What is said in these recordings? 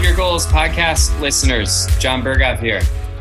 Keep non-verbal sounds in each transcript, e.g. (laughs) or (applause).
Achieve Your Goals podcast listeners, John Berghoff here.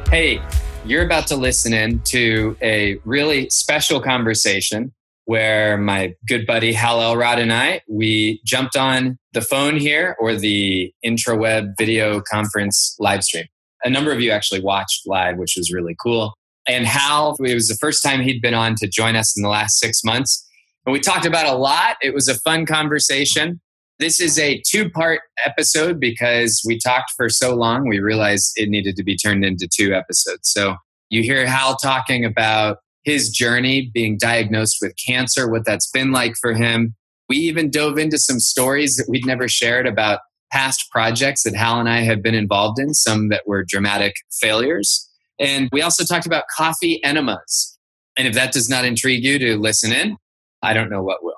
Hey, you're about to listen in to a really special conversation where my good buddy Hal Elrod and I, we jumped on the phone here or the intraweb video conference live stream. A number of you actually watched live, which was really cool. And Hal, it was the first time he'd been on to join us in the last six months. And we talked about a lot. It was a fun conversation. This is a two part episode because we talked for so long, we realized it needed to be turned into two episodes. So you hear Hal talking about his journey being diagnosed with cancer, what that's been like for him. We even dove into some stories that we'd never shared about past projects that Hal and I have been involved in, some that were dramatic failures. And we also talked about coffee enemas. And if that does not intrigue you to listen in, I don't know what will.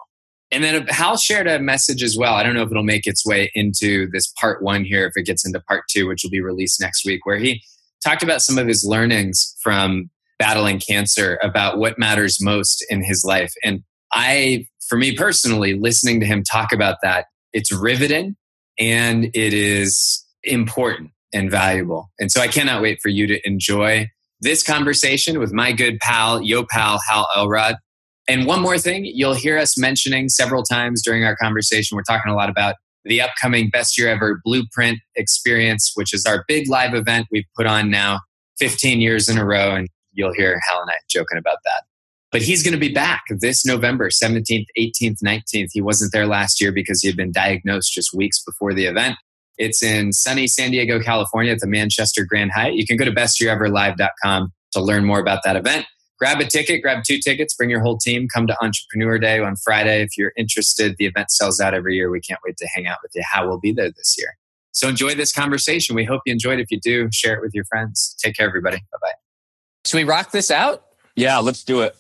And then Hal shared a message as well. I don't know if it'll make its way into this part one here, if it gets into part two, which will be released next week, where he talked about some of his learnings from battling cancer about what matters most in his life. And I, for me personally, listening to him talk about that, it's riveting and it is important and valuable. And so I cannot wait for you to enjoy this conversation with my good pal, yo pal, Hal Elrod. And one more thing, you'll hear us mentioning several times during our conversation. We're talking a lot about the upcoming Best Year Ever Blueprint experience, which is our big live event we've put on now 15 years in a row. And you'll hear Hal and I joking about that. But he's going to be back this November 17th, 18th, 19th. He wasn't there last year because he had been diagnosed just weeks before the event. It's in sunny San Diego, California at the Manchester Grand Hyatt. You can go to bestyeareverlive.com to learn more about that event grab a ticket, grab two tickets, bring your whole team, come to Entrepreneur Day on Friday. If you're interested, the event sells out every year. We can't wait to hang out with you. Hal will be there this year. So enjoy this conversation. We hope you enjoyed. If you do, share it with your friends. Take care, everybody. Bye bye. Should we rock this out? Yeah, let's do it.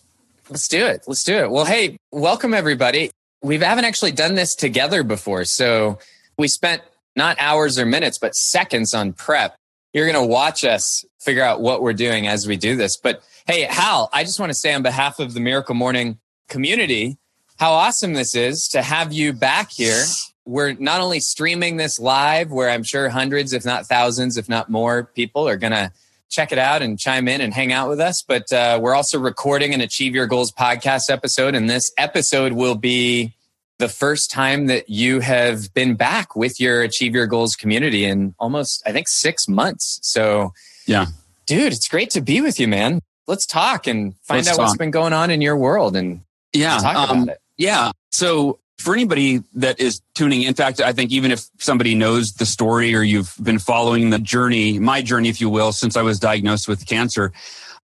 Let's do it. Let's do it. Well, hey, welcome everybody. We haven't actually done this together before. So we spent not hours or minutes, but seconds on prep. You're going to watch us figure out what we're doing as we do this. But Hey, Hal, I just want to say on behalf of the Miracle Morning community, how awesome this is to have you back here. We're not only streaming this live, where I'm sure hundreds, if not thousands, if not more people are going to check it out and chime in and hang out with us. But uh, we're also recording an Achieve Your Goals podcast episode. And this episode will be the first time that you have been back with your Achieve Your Goals community in almost, I think, six months. So, yeah, dude, it's great to be with you, man let's talk and find let's out talk. what's been going on in your world and yeah, um, Yeah. So for anybody that is tuning, in fact, I think even if somebody knows the story or you've been following the journey, my journey, if you will, since I was diagnosed with cancer,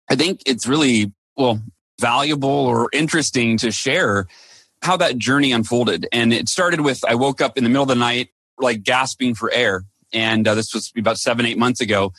I think it's really, well, valuable or interesting to share how that journey unfolded. And it started with I woke up in the middle of the night, like gasping for air. And uh, this was about seven, eight months ago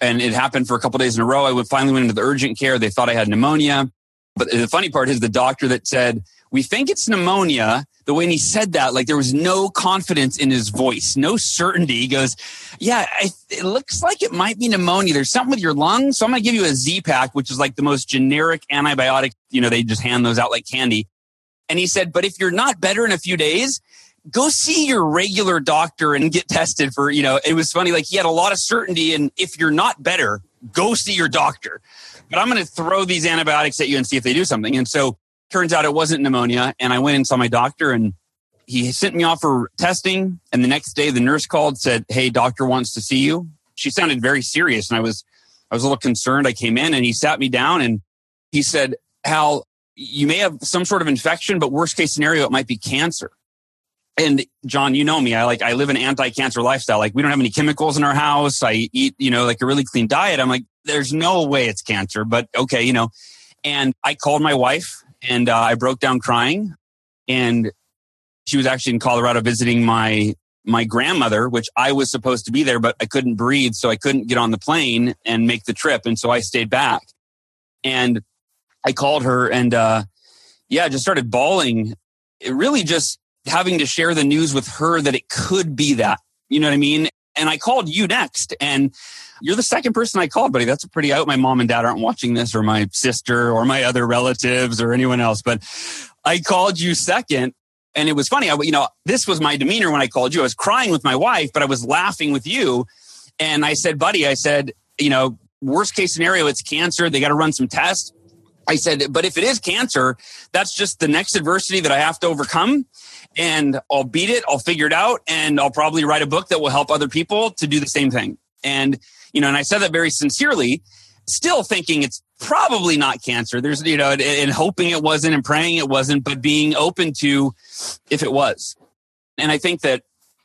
and it happened for a couple days in a row. I would finally went into the urgent care. They thought I had pneumonia. But the funny part is the doctor that said, we think it's pneumonia. The way he said that, like there was no confidence in his voice, no certainty. He goes, yeah, I, it looks like it might be pneumonia. There's something with your lungs. So I'm going to give you a Z pack, which is like the most generic antibiotic. You know, they just hand those out like candy. And he said, but if you're not better in a few days, go see your regular doctor and get tested for, you know, it was funny. Like he had a lot of certainty. And if you're not better, go see your doctor. But I'm going to throw these antibiotics at you and see if they do something. And so turns out it wasn't pneumonia. And I went and saw my doctor and he sent me off for testing. And the next day the nurse called, said, Hey, doctor wants to see you. She sounded very serious. And I was, I was a little concerned. I came in and he sat me down and he said, Hal, you may have some sort of infection, but worst case scenario, it might be cancer and John, you know me. I like I live an anti-cancer lifestyle. Like we don't have any chemicals in our house. I eat, you know, like a really clean diet. I'm like, there's no way it's cancer, but okay, you know. And I called my wife and uh, I broke down crying. And she was actually in Colorado visiting my my grandmother, which I was supposed to be there, but I couldn't breathe. So I couldn't get on the plane and make the trip. And so I stayed back. And I called her and, uh, yeah, just started bawling. It really just having to share the news with her that it could be that. You know what I mean? And I called you next. And you're the second person I called, buddy. That's a pretty out. My mom and dad aren't watching this, or my sister, or my other relatives, or anyone else. But I called you second. And it was funny. I, you know, this was my demeanor when I called you. I was crying with my wife, but I was laughing with you. And I said, buddy, I said, you know, worst case scenario, it's cancer. They got to run some tests. I said, but if it is cancer, that's just the next adversity that I have to overcome. And I'll beat it. I'll figure it out. And I'll probably write a book that will help other people to do the same thing. And, you know, and I said that very sincerely, still thinking it's probably not cancer. There's, you know, and, and hoping it wasn't and praying it wasn't, but being open to if it was. And I think that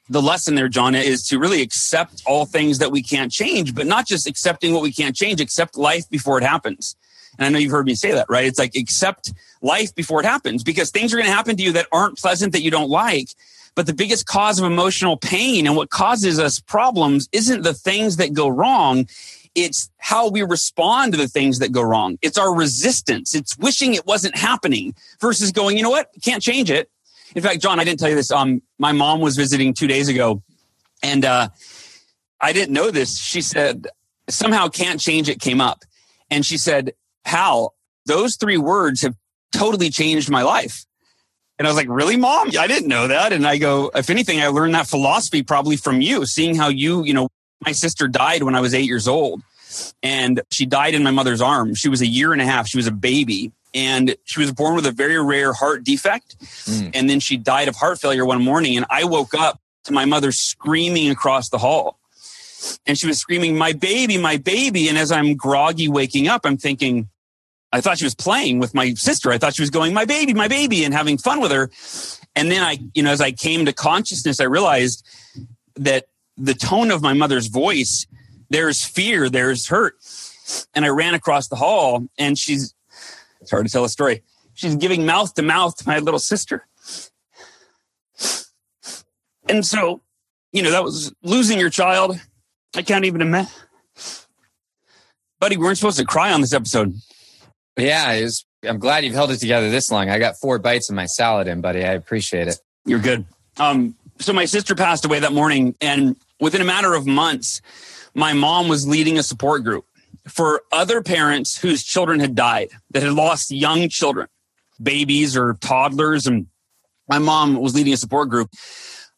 the lesson there, John, is to really accept all things that we can't change, but not just accepting what we can't change, accept life before it happens. And I know you've heard me say that, right? It's like accept life before it happens because things are going to happen to you that aren't pleasant that you don't like. But the biggest cause of emotional pain and what causes us problems isn't the things that go wrong. It's how we respond to the things that go wrong. It's our resistance. It's wishing it wasn't happening versus going, you know what? Can't change it. In fact, John, I didn't tell you this. Um, my mom was visiting two days ago and, uh, I didn't know this. She said, somehow can't change it came up. And she said, Hal, those three words have totally changed my life. And I was like, really, mom? I didn't know that. And I go, if anything, I learned that philosophy probably from you, seeing how you, you know, my sister died when I was eight years old and she died in my mother's arms. She was a year and a half. She was a baby and she was born with a very rare heart defect. Mm. And then she died of heart failure one morning. And I woke up to my mother screaming across the hall. And she was screaming, My baby, my baby. And as I'm groggy waking up, I'm thinking, I thought she was playing with my sister. I thought she was going, My baby, my baby, and having fun with her. And then I, you know, as I came to consciousness, I realized that the tone of my mother's voice, there's fear, there's hurt. And I ran across the hall and she's, it's hard to tell a story. She's giving mouth to mouth to my little sister. And so, you know, that was losing your child I can't even imagine. Buddy, we weren't supposed to cry on this episode. Yeah, was, I'm glad you've held it together this long. I got four bites of my salad in, buddy. I appreciate it. You're good. Um, so my sister passed away that morning, and within a matter of months, my mom was leading a support group for other parents whose children had died, that had lost young children, babies or toddlers. And my mom was leading a support group.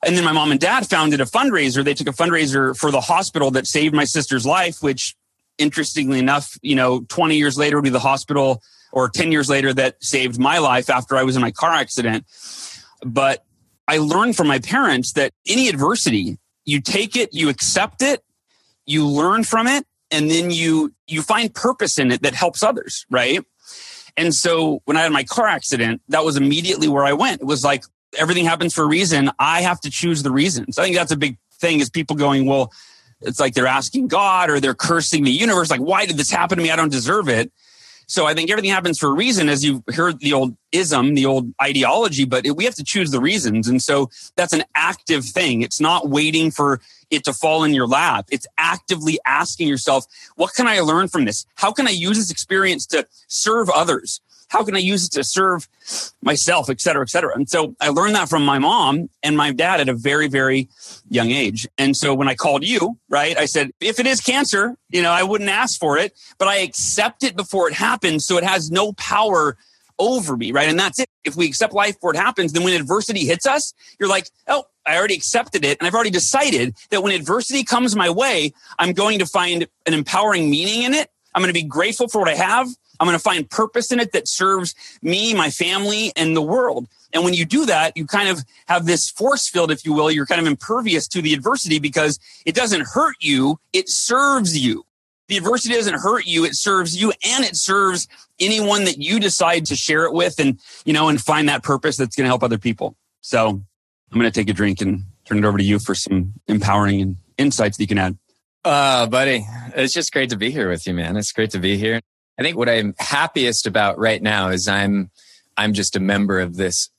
And then my mom and dad founded a fundraiser. They took a fundraiser for the hospital that saved my sister's life, which interestingly enough, you know, 20 years later would be the hospital or 10 years later that saved my life after I was in my car accident. But I learned from my parents that any adversity, you take it, you accept it, you learn from it, and then you you find purpose in it that helps others, right? And so when I had my car accident, that was immediately where I went. It was like, everything happens for a reason. I have to choose the reasons. I think that's a big thing is people going, well, it's like they're asking God or they're cursing the universe. Like, why did this happen to me? I don't deserve it. So I think everything happens for a reason, as you heard the old ism, the old ideology, but we have to choose the reasons. And so that's an active thing. It's not waiting for it to fall in your lap. It's actively asking yourself, what can I learn from this? How can I use this experience to serve others? How can I use it to serve myself, et cetera, et cetera. And so I learned that from my mom and my dad at a very, very young age. And so when I called you, right, I said, if it is cancer, you know, I wouldn't ask for it, but I accept it before it happens. So it has no power over me, right? And that's it. If we accept life before it happens, then when adversity hits us, you're like, oh, I already accepted it. And I've already decided that when adversity comes my way, I'm going to find an empowering meaning in it. I'm going to be grateful for what I have. I'm going to find purpose in it that serves me, my family, and the world. And when you do that, you kind of have this force field, if you will. You're kind of impervious to the adversity because it doesn't hurt you, it serves you. The adversity doesn't hurt you, it serves you and it serves anyone that you decide to share it with and, you know, and find that purpose that's going to help other people. So I'm going to take a drink and turn it over to you for some empowering insights that you can add. Uh, buddy, it's just great to be here with you, man. It's great to be here. I think what I'm happiest about right now is I'm I'm just a member of this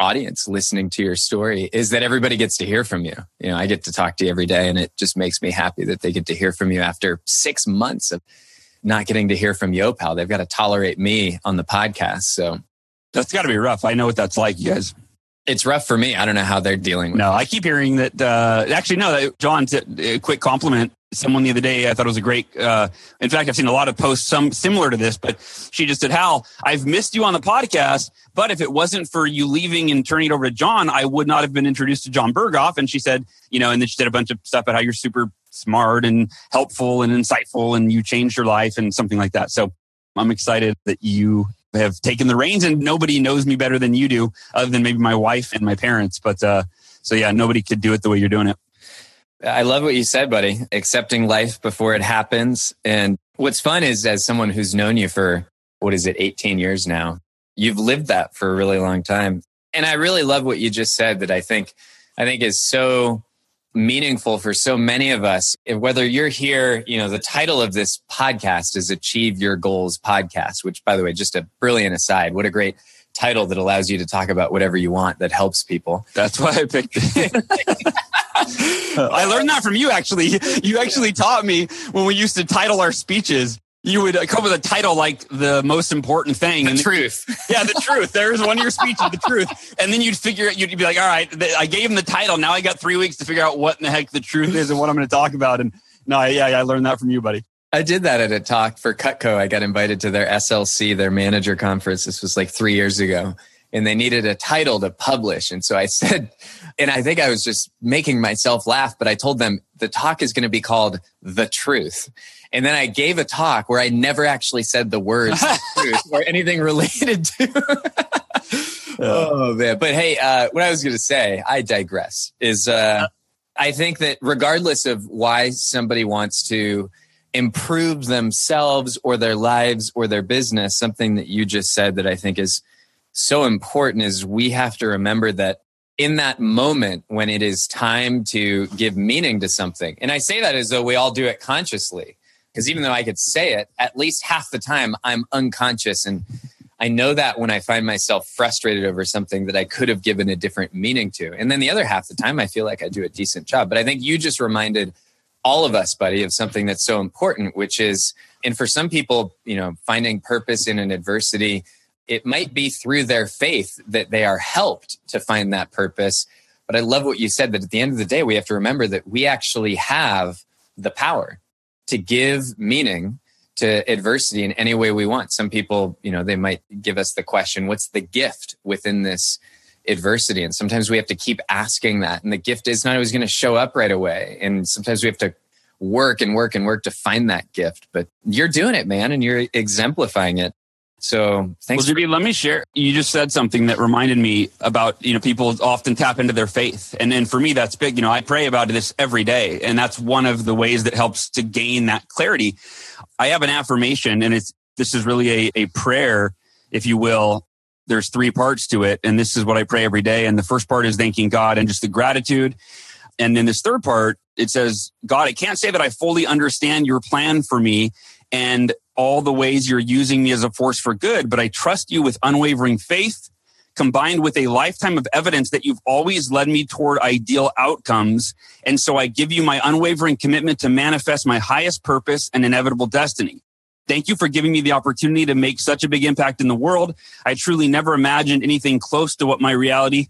audience listening to your story is that everybody gets to hear from you. You know, I get to talk to you every day and it just makes me happy that they get to hear from you after six months of not getting to hear from Yopal. They've got to tolerate me on the podcast. So that's got to be rough. I know what that's like, you guys. It's rough for me. I don't know how they're dealing with it. No, it. I keep hearing that. Uh, actually, no, John, a quick compliment. Someone the other day, I thought it was a great. Uh, in fact, I've seen a lot of posts, some similar to this, but she just said, Hal, I've missed you on the podcast, but if it wasn't for you leaving and turning it over to John, I would not have been introduced to John Berghoff. And she said, you know, and then she said a bunch of stuff about how you're super smart and helpful and insightful and you changed your life and something like that. So I'm excited that you have taken the reins and nobody knows me better than you do other than maybe my wife and my parents. But, uh, so yeah, nobody could do it the way you're doing it. I love what you said, buddy. Accepting life before it happens. And what's fun is as someone who's known you for what is it, 18 years now, you've lived that for a really long time. And I really love what you just said that I think, I think is so meaningful for so many of us. Whether you're here, you know, the title of this podcast is Achieve Your Goals Podcast, which by the way, just a brilliant aside. What a great title that allows you to talk about whatever you want that helps people. That's why I picked it. (laughs) I learned that from you actually. You actually taught me when we used to title our speeches. You would come with a title like the most important thing. The and truth. yeah, the truth. There's one of your speeches, the truth. And then you'd figure it, you'd be like, all right, I gave him the title. Now I got three weeks to figure out what in the heck the truth is and what I'm going to talk about. And no, yeah, yeah, I learned that from you, buddy. I did that at a talk for Cutco. I got invited to their SLC, their manager conference. This was like three years ago. And they needed a title to publish. And so I said, and I think I was just making myself laugh, but I told them the talk is going to be called The Truth. And then I gave a talk where I never actually said the words (laughs) truth or anything related to. oh, man. But hey, uh, what I was going to say, I digress, is uh, I think that regardless of why somebody wants to improve themselves or their lives or their business, something that you just said that I think is so important is we have to remember that in that moment when it is time to give meaning to something, and I say that as though we all do it consciously, because even though I could say it, at least half the time I'm unconscious. And I know that when I find myself frustrated over something that I could have given a different meaning to. And then the other half the time, I feel like I do a decent job. But I think you just reminded all of us, buddy, of something that's so important, which is, and for some people, you know, finding purpose in an adversity, it might be through their faith that they are helped to find that purpose. But I love what you said that at the end of the day, we have to remember that we actually have the power to give meaning to adversity in any way we want. Some people, you know, they might give us the question, what's the gift within this adversity? And sometimes we have to keep asking that. And the gift is not always going to show up right away. And sometimes we have to work and work and work to find that gift. But you're doing it, man, and you're exemplifying it. So thanks. Well, JB, let me share. You just said something that reminded me about, you know, people often tap into their faith. And and for me, that's big. You know, I pray about this every day. And that's one of the ways that helps to gain that clarity. I have an affirmation and it's, this is really a, a prayer, if you will. There's three parts to it. And this is what I pray every day. And the first part is thanking God and just the gratitude. And then this third part, it says, God, I can't say that I fully understand your plan for me and all the ways you're using me as a force for good, but I trust you with unwavering faith combined with a lifetime of evidence that you've always led me toward ideal outcomes. And so I give you my unwavering commitment to manifest my highest purpose and inevitable destiny. Thank you for giving me the opportunity to make such a big impact in the world. I truly never imagined anything close to what my reality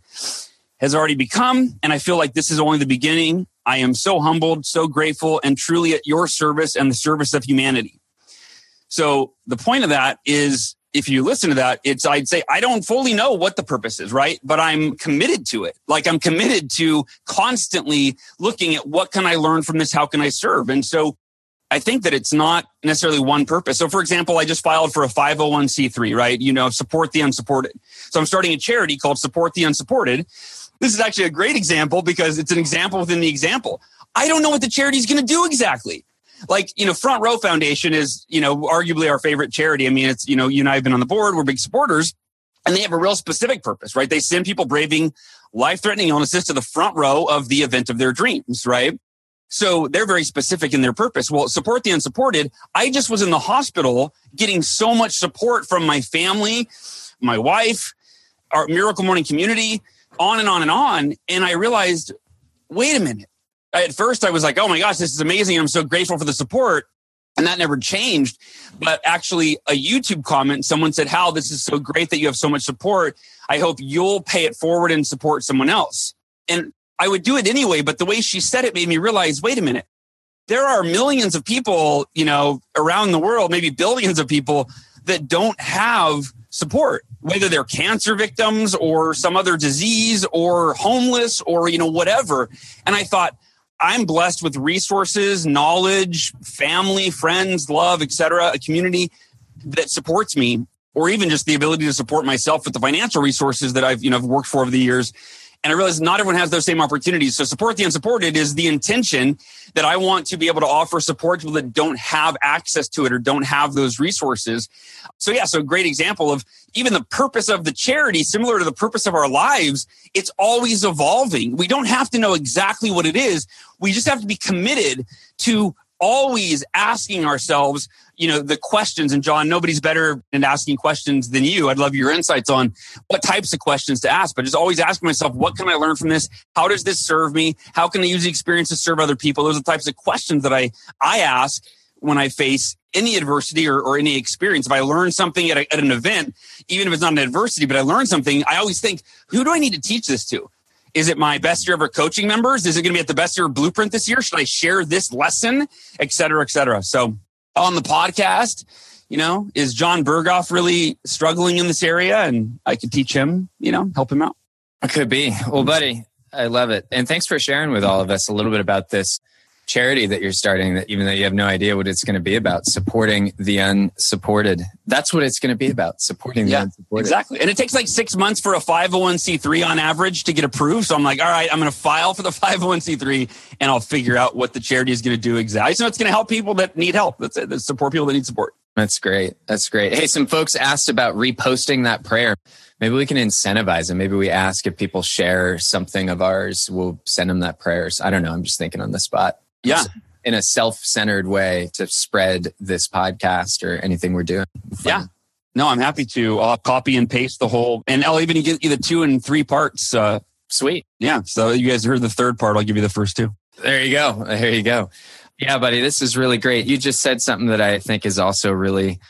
has already become. And I feel like this is only the beginning. I am so humbled, so grateful, and truly at your service and the service of humanity. So the point of that is if you listen to that, it's, I'd say, I don't fully know what the purpose is, right? But I'm committed to it. Like I'm committed to constantly looking at what can I learn from this? How can I serve? And so I think that it's not necessarily one purpose. So for example, I just filed for a 501c3, right? You know, support the unsupported. So I'm starting a charity called Support the Unsupported. This is actually a great example because it's an example within the example. I don't know what the charity is going to do exactly like you know front row foundation is you know arguably our favorite charity. I mean it's you know you and i have been on the board. We're big supporters. And they have a real specific purpose right? They send people braving life threatening illnesses to the front row of the event of their dreams right? So they're very specific in their purpose. Well support the unsupported i just was in the hospital getting so much support from my family my wife our Miracle Morning community, on and on and on. And I realized, wait a minute. At first, I was like, oh my gosh, this is amazing. I'm so grateful for the support. And that never changed. But actually, a YouTube comment, someone said, Hal, this is so great that you have so much support. I hope you'll pay it forward and support someone else. And I would do it anyway. But the way she said it made me realize, wait a minute, there are millions of people, you know, around the world, maybe billions of people that don't have support, whether they're cancer victims or some other disease or homeless or, you know, whatever. And I thought, I'm blessed with resources, knowledge, family, friends, love, etc., a community that supports me, or even just the ability to support myself with the financial resources that I've, you know, worked for over the years. And I realize not everyone has those same opportunities. So support the unsupported is the intention that I want to be able to offer support to people that don't have access to it or don't have those resources. So yeah, so a great example of even the purpose of the charity, similar to the purpose of our lives, it's always evolving. We don't have to know exactly what it is. We just have to be committed to always asking ourselves, you know, the questions. And John, nobody's better in asking questions than you. I'd love your insights on what types of questions to ask, but just always asking myself, what can I learn from this? How does this serve me? How can I use the experience to serve other people? Those are the types of questions that I, I ask when I face any adversity or, or any experience. If I learn something at, a, at an event, even if it's not an adversity, but I learn something, I always think, who do I need to teach this to? Is it my best year ever coaching members? Is it going to be at the best year blueprint this year? Should I share this lesson, et cetera, et cetera? So on the podcast, you know, is John Berghoff really struggling in this area? And I could teach him, you know, help him out. It could be. Well, buddy, I love it. And thanks for sharing with all of us a little bit about this charity that you're starting that even though you have no idea what it's going to be about supporting the unsupported. That's what it's going to be about supporting the yeah, unsupported. exactly. And it takes like six months for a 501c3 on average to get approved. So i'm like all right i'm going to file for the (laughs) 501c3 and i'll figure out what the charity is going to do exactly so it's going to help people that need help. That's it. That's support people that need support. That's great. That's great. Hey some folks asked about reposting that prayer. Maybe we can incentivize them. Maybe we ask if people share something of ours we'll send them that prayers. I don't know. I'm just thinking on the spot yeah. in a self-centered way to spread this podcast or anything we're doing. Fun. yeah. No i'm happy to i'll copy and paste the whole and i'll even get you the two and three parts uh sweet. yeah so you guys heard the third part i'll give you the first two. There you go. There you go. Yeah buddy this is really great. You just said something that i think is also really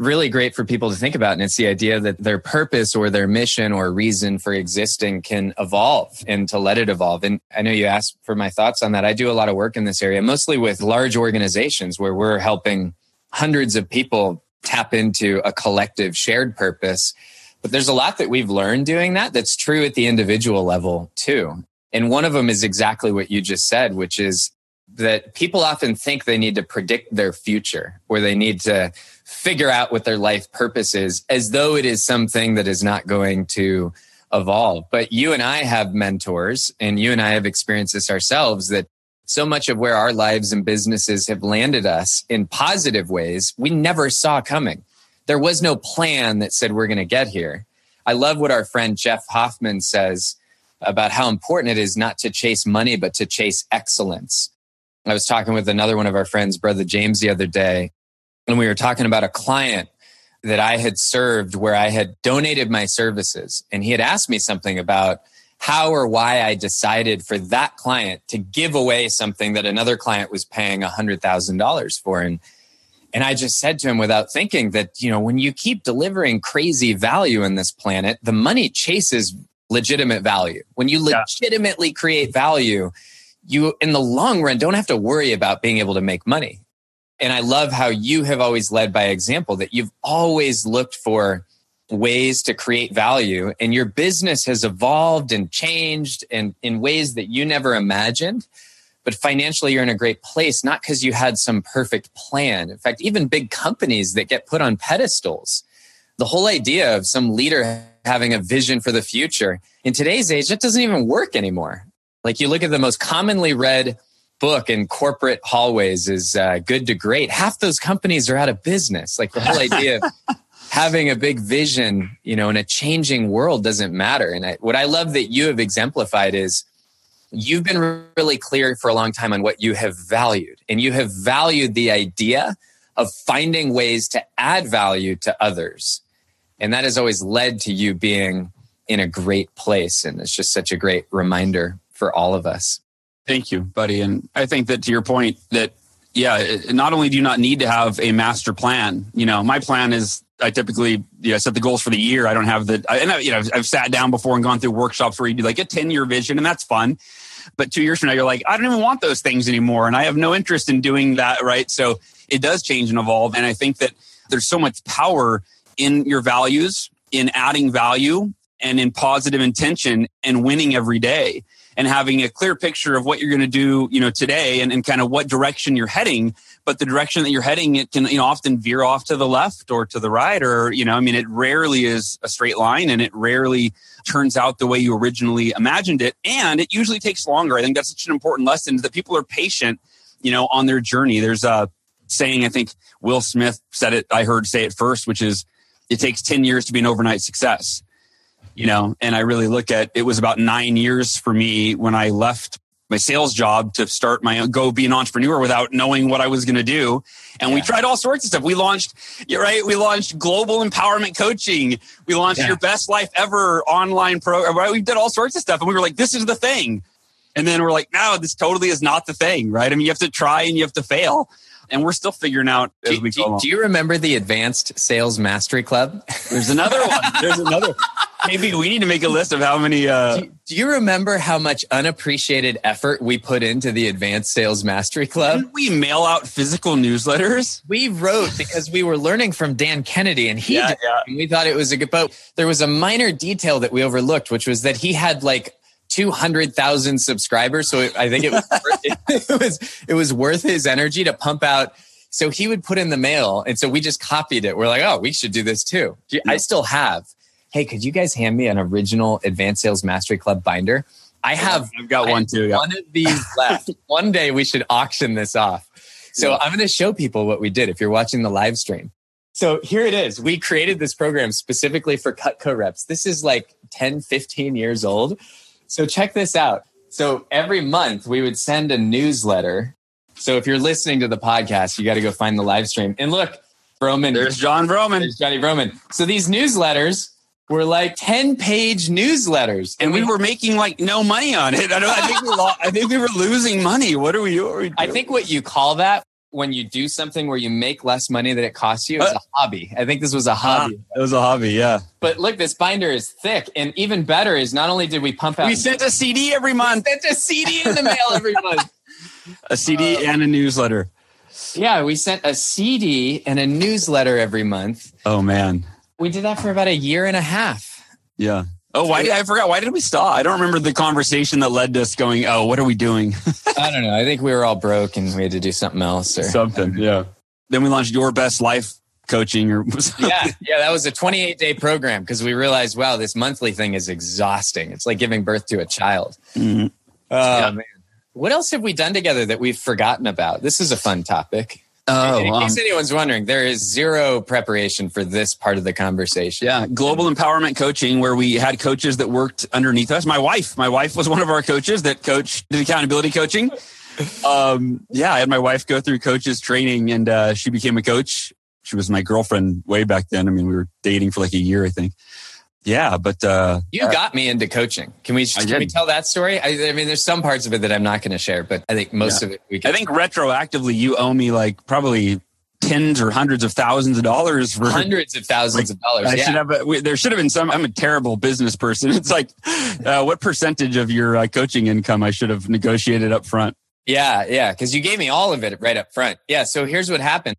really great for people to think about. And it's the idea that their purpose or their mission or reason for existing can evolve and to let it evolve. And I know you asked for my thoughts on that. I do a lot of work in this area, mostly with large organizations where we're helping hundreds of people tap into a collective shared purpose. But there's a lot that we've learned doing that that's true at the individual level too. And one of them is exactly what you just said, which is that people often think they need to predict their future or they need to figure out what their life purpose is as though it is something that is not going to evolve. But you and I have mentors and you and I have experienced this ourselves that so much of where our lives and businesses have landed us in positive ways, we never saw coming. There was no plan that said we're going to get here. I love what our friend Jeff Hoffman says about how important it is not to chase money, but to chase excellence. I was talking with another one of our friends, Brother James, the other day, and we were talking about a client that I had served where I had donated my services. And he had asked me something about how or why I decided for that client to give away something that another client was paying $100,000 for. And, and I just said to him without thinking that, you know, when you keep delivering crazy value in this planet, the money chases legitimate value. When you legitimately create value, you in the long run don't have to worry about being able to make money. And I love how you have always led by example that you've always looked for ways to create value and your business has evolved and changed and in ways that you never imagined. But financially you're in a great place not because you had some perfect plan. In fact even big companies that get put on pedestals. The whole idea of some leader having a vision for the future in today's age that doesn't even work anymore. Like you look at the most commonly read book in corporate hallways is uh, good to great. Half those companies are out of business. Like the whole idea of (laughs) having a big vision, you know, in a changing world doesn't matter. And I, what I love that you have exemplified is you've been really clear for a long time on what you have valued, and you have valued the idea of finding ways to add value to others. And that has always led to you being in a great place. And it's just such a great reminder for all of us. Thank you, buddy. And I think that to your point that yeah, not only do you not need to have a master plan, you know, my plan is I typically you know, set the goals for the year. I don't have the, and I, you know, I've, I've sat down before and gone through workshops where you do like a 10 year vision and that's fun. But two years from now, you're like, I don't even want those things anymore. And I have no interest in doing that. Right. So it does change and evolve. And I think that there's so much power in your values, in adding value and in positive intention and winning every day and having a clear picture of what you're going to do, you know, today and, and kind of what direction you're heading. But the direction that you're heading, it can, you know, often veer off to the left or to the right, or, you know, I mean, it rarely is a straight line and it rarely turns out the way you originally imagined it. And it usually takes longer. I think that's such an important lesson that people are patient, you know, on their journey. There's a saying, I think Will Smith said it, I heard say it first, which is it takes 10 years to be an overnight success you know and i really look at it was about nine years for me when i left my sales job to start my own, go be an entrepreneur without knowing what I was going to do. And yeah. we tried all sorts of stuff. We launched, you're right. We launched global empowerment coaching. We launched yeah. your best life ever online program. Right? We did all sorts of stuff and we were like, this is the thing. And then we're like, no, this totally is not the thing. Right. I mean, you have to try and you have to fail and we're still figuring out as do, we go. Do, do you remember the Advanced Sales Mastery Club? There's another one. There's another. Maybe we need to make a list of how many. Uh, do, do, you remember how much unappreciated effort we put into the Advanced Sales Mastery Club? Didn't we mail out physical newsletters? We wrote because we were learning from Dan Kennedy, and he. Yeah, yeah. And we thought it was a good. But there was a minor detail that we overlooked, which was that he had like 200,000 subscribers. So it, I think it was, worth, it, (laughs) it was, it was worth his energy to pump out. So he would put in the mail. And so we just copied it. We're like, oh, we should do this too. I still have. Hey, could you guys hand me an original Advanced Sales Mastery Club binder? I have. I've got one too. Yeah. One of these left. (laughs) one day we should auction this off. So yeah. I'm going to show people what we did if you're watching the live stream. So here it is. We created this program specifically for Cutco reps. This is like 10, 15 years old. So check this out. So every month we would send a newsletter. So if you're listening to the podcast, you got to go find the live stream. And look, Vroman. There's Jon Vroman. There's Johnny Vroman. So these newsletters were like 10 page newsletters. And, and we, we, were making like no money on it. I, I, think, we lo- I think we were losing money. What are we, doing? I think what you call that when you do something where you make less money than it costs you is a hobby. I think this was a hobby. Ah, it was a hobby, yeah. But look, this binder is thick, and even better is not only did we pump out. We sent a CD every month. We sent a CD in the mail every (laughs) month. a CD uh, and a newsletter. Yeah, we sent a CD and a newsletter every month. Oh man, we did that for about a year and a half. Yeah. Oh, why did I forgot? Why did we stop? I don't remember the conversation that led to us going. Oh, what are we doing? (laughs) I don't know. I think we were all broke and we had to do something else or something. Yeah. Then we launched your best life coaching or (laughs) yeah, yeah. That was a 28 day program because we realized, wow, this monthly thing is exhausting. It's like giving birth to a child. Mm-hmm. Oh yeah. man, what else have we done together that we've forgotten about? This is a fun topic. Oh, in case um, anyone's wondering, there is zero preparation for this part of the conversation. Yeah, global empowerment coaching, where we had coaches that worked underneath us. My wife, my wife was one of our coaches that coached did accountability coaching. Um, yeah, I had my wife go through coaches training, and uh, she became a coach. She was my girlfriend way back then. I mean, we were dating for like a year, I think yeah, but uh, you got me into coaching. Can we can we tell that story? I, I, mean, there's some parts of it that I'm not going to share, but I think most yeah. of it we. Can I think retroactively, you owe me like probably tens or hundreds of thousands of dollars for hundreds of thousands like, of dollars. I yeah. should have. A, we, there should have been some. I'm a terrible business person. (laughs) It's like, uh, what percentage of your uh, coaching income I should have negotiated up front? Yeah, yeah, because you gave me all of it right up front. Yeah. So here's what happened.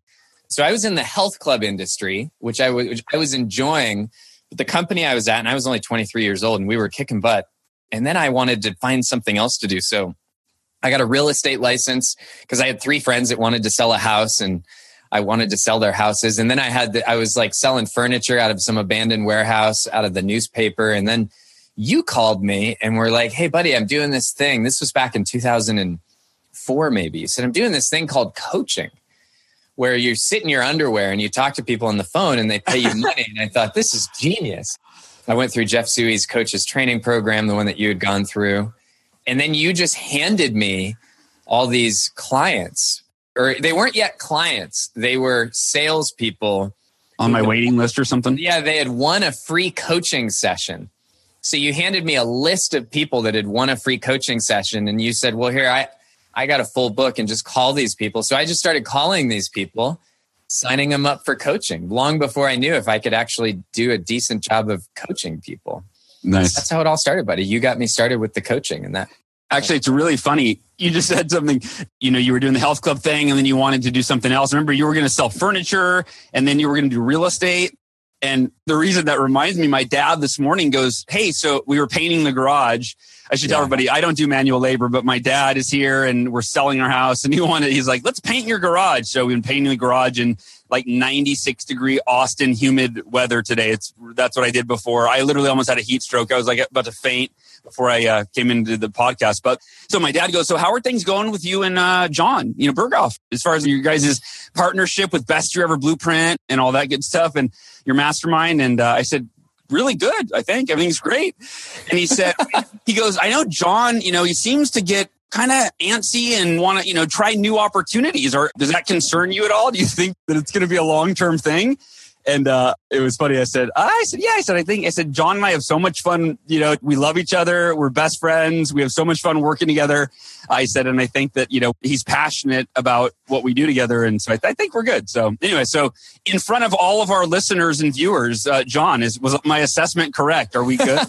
So I was in the health club industry, which I was which I was enjoying but the company I was at, and I was only 23 years old, and we were kicking butt. And then I wanted to find something else to do. So I got a real estate license because I had three friends that wanted to sell a house and I wanted to sell their houses. And then I had, the, I was like selling furniture out of some abandoned warehouse out of the newspaper. And then you called me and were like, Hey buddy, I'm doing this thing. This was back in 2004, maybe. You said, I'm doing this thing called coaching where you sit in your underwear and you talk to people on the phone and they pay you (laughs) money. and I thought, this is genius. I went through Jeff Suey's coaches training program, the one that you had gone through. And then you just handed me all these clients, or they weren't yet clients, they were salespeople on my waiting list or something. Yeah, they had won a free coaching session So you handed me a list of people that had won a free coaching session, and you said, "Well, here I I got a full book, and just call these people." So I just started calling these people, signing them up for coaching long before I knew if I could actually do a decent job of coaching people. Nice. That's how it all started, buddy. You got me started with the coaching, and that Actually, it's really funny. You just said something, you know, you were doing the health club thing and then you wanted to do something else. Remember, you were going to sell furniture and then you were going to do real estate. And the reason that reminds me, my dad this morning goes, Hey, so we were painting the garage. I should tell everybody I don't do manual labor, but my dad is here and we're selling our house and he (laughs) wanted, he's like, let's paint your garage. So we've been painting the garage in like 96 degree Austin humid weather today. It's that's what I did before. I literally almost had a heat stroke. I was like about to faint before I uh, came into the podcast. But so my dad goes, so how are things going with you and uh, John, you know, Berghoff, as far as your guys' partnership with Best Year Ever Blueprint and all that good stuff and your mastermind? And uh, I said, really good. I think everything's great. And he said, (laughs) he goes, I know John, you know, he seems to get kind of antsy and want to, you know, try new opportunities. Or does that concern you at all? Do you think that it's going to be a long term thing? And uh, it was funny. I said, I said, yeah. I said, I think, I said, John and I have so much fun. You know, we love each other. We're best friends. We have so much fun working together. I said, and I think that, you know, he's passionate about what we do together. And so I, I think we're good. So anyway, so in front of all of our listeners and viewers, uh, John, is was my assessment correct? Are we good? (laughs)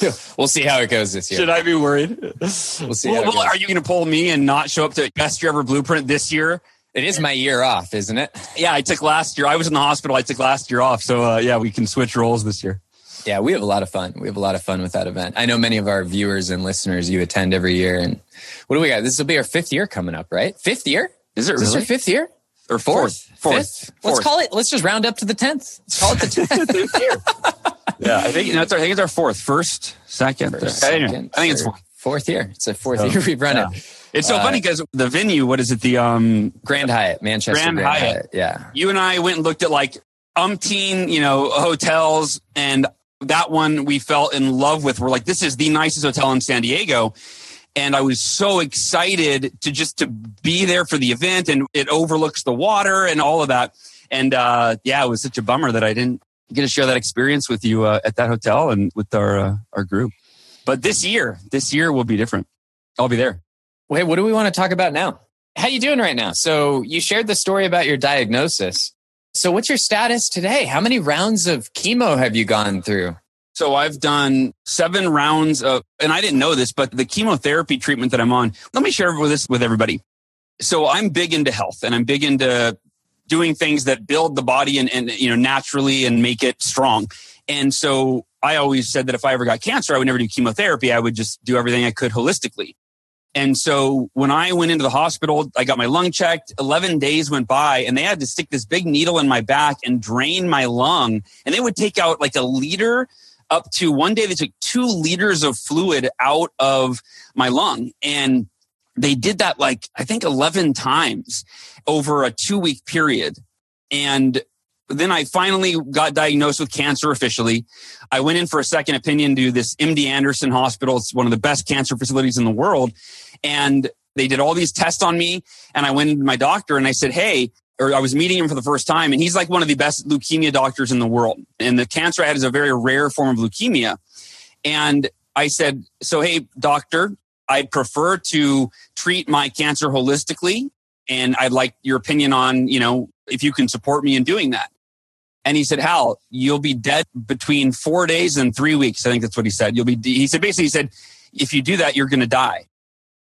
(laughs) we'll see how it goes this year. Should I be worried? We'll see. Well, how it, well, are you going to pull me and not show up to Best Year Ever Blueprint this year? It is my year off, isn't it? Yeah, I took last year. I was in the hospital. I took last year off. So uh, yeah, we can switch roles this year. Yeah, we have a lot of fun. We have a lot of fun with that event. I know many of our viewers and listeners you attend every year. And what do we got? This will be our fifth year coming up, right? Fifth year? Is it Is this really? our fifth year? or fourth? Fourth. Fifth? Let's call it. Let's just round up to the tenth. Let's call it the tenth. (laughs) Year. yeah, I think you know, it's our, I think it's our fourth, first, second. First, third. Second, I think it's third. fourth. Fourth year. It's a fourth So, year we've run yeah. it. It's so Uh, funny because the venue, what is it? The um, Grand Hyatt, Manchester Grand Grand, Hyatt. Hyatt. Yeah. you and I went and looked at like umpteen, you know, hotels, and that one we fell in love with. We're like, this is the nicest hotel in San Diego. And I was so excited to just to be there for the event, and it overlooks the water and all of that. And uh, yeah, it was such a bummer that I didn't get to share that experience with you uh, at that hotel and with our uh, our group. But this year, this year will be different. I'll be there. Wait, what do we want to talk about now? How you doing right now? So you shared the story about your diagnosis. So what's your status today? How many rounds of chemo have you gone through? So I've done seven rounds of, and I didn't know this, but the chemotherapy treatment that I'm on, let me share with this with everybody. So I'm big into health and I'm big into doing things that build the body and, and you know, naturally and make it strong. And so I always said that if I ever got cancer, I would never do chemotherapy. I would just do everything I could holistically. And so when I went into the hospital, I got my lung checked. 11 days went by and they had to stick this big needle in my back and drain my lung. And they would take out like a liter up to one day they took two liters of fluid out of my lung. And they did that like, I think 11 times over a two week period. And then I finally got diagnosed with cancer officially. I went in for a second opinion to this MD Anderson Hospital. It's one of the best cancer facilities in the world. And they did all these tests on me. And I went to my doctor and I said, Hey, or I was meeting him for the first time, and he's like one of the best leukemia doctors in the world. And the cancer I had is a very rare form of leukemia. And I said, So, hey, doctor, I'd prefer to treat my cancer holistically. And I'd like your opinion on, you know, if you can support me in doing that. And he said, Hal, you'll be dead between four days and three weeks. I think that's what he said. You'll be, he said, basically, he said, if you do that, you're going to die.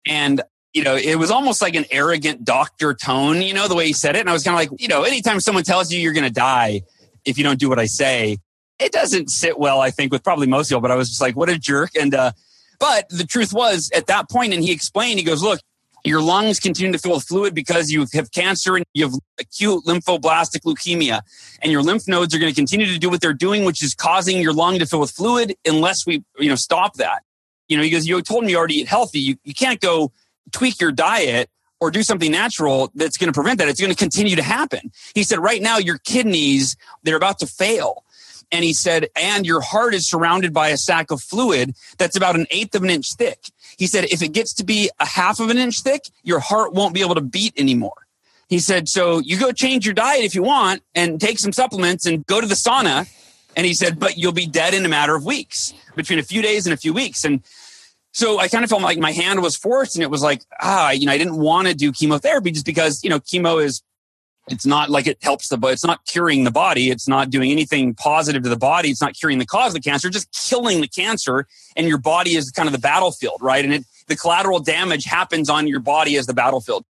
And, you know, it was almost like an arrogant doctor tone, you know, the way he said it. And I was kind of like, you know, anytime someone tells you you're going to die if you don't do what I say, it doesn't sit well, I think, with probably most people. But I was just like, what a jerk. And, uh, but the truth was at that point, and he explained, he goes, look, your lungs continue to fill with fluid because you have cancer and you have acute lymphoblastic leukemia. And your lymph nodes are going to continue to do what they're doing, which is causing your lung to fill with fluid unless we, you know, stop that. You know, because you told me you already eat healthy. You, you can't go tweak your diet or do something natural that's going to prevent that. It's going to continue to happen. He said, right now, your kidneys, they're about to fail. And he said, and your heart is surrounded by a sac of fluid that's about an eighth of an inch thick. He said, if it gets to be a half of an inch thick, your heart won't be able to beat anymore. He said, so you go change your diet if you want and take some supplements and go to the sauna And he said, but you'll be dead in a matter of weeks, between a few days and a few weeks. And so I kind of felt like my hand was forced and it was like, ah, you know, I didn't want to do chemotherapy just because, you know, chemo is, it's not like it helps the, body. it's not curing the body. It's not doing anything positive to the body. It's not curing the cause of the cancer, just killing the cancer. And your body is kind of the battlefield, right? And it, the collateral damage happens on your body as the battlefield.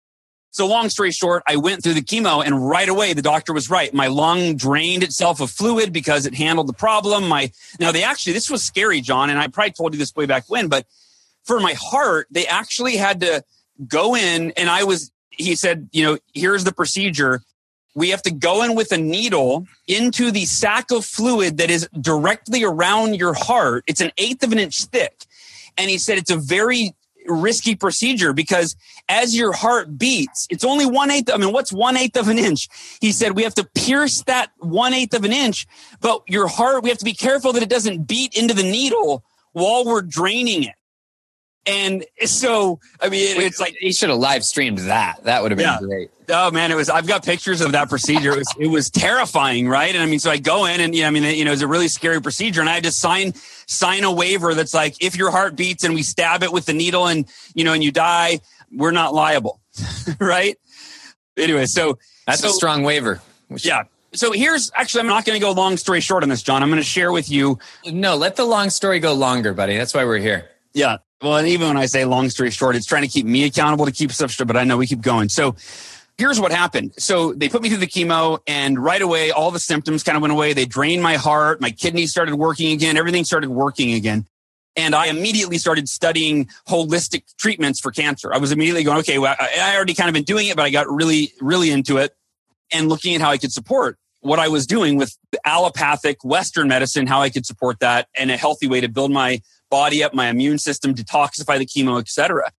So long story short, I went through the chemo and right away the doctor was right. My lung drained itself of fluid because it handled the problem. My now they actually this was scary, Jon, and I probably told you this way back when, but for my heart, they actually had to go in and I was he said, you know, here's the procedure. We have to go in with a needle into the sac of fluid that is directly around your heart. It's an eighth of an inch thick. And he said it's a very risky procedure because as your heart beats, it's only one eighth. I mean, what's one eighth of an inch? He said we have to pierce that one eighth of an inch, but your heart, we have to be careful that it doesn't beat into the needle while we're draining it. And so, I mean, it's like he should have live streamed that. That would have been yeah. great. Oh man, it was. I've got pictures of that procedure. It was, it was terrifying, right? And I mean, so I go in, and you know, I mean, you know, it's a really scary procedure, and I had to sign sign a waiver that's like, if your heart beats and we stab it with the needle, and you know, and you die, we're not liable, (laughs) right? Anyway, so that's so, a strong waiver. Yeah. So here's actually, I'm not going to go long story short on this, Jon. I'm going to share with you. No, let the long story go longer, buddy. That's why we're here. Yeah. Well, and even when I say long story short, it's trying to keep me accountable to keep stuff straight, but I know we keep going. So here's what happened. So they put me through the chemo and right away, all the symptoms kind of went away. They drained my heart. My kidneys started working again. Everything started working again. And I immediately started studying holistic treatments for cancer. I was immediately going, okay, well, I already kind of been doing it, but I got really, really into it and looking at how I could support what I was doing with allopathic Western medicine, how I could support that and a healthy way to build my body up, my immune system, detoxify the chemo, etc.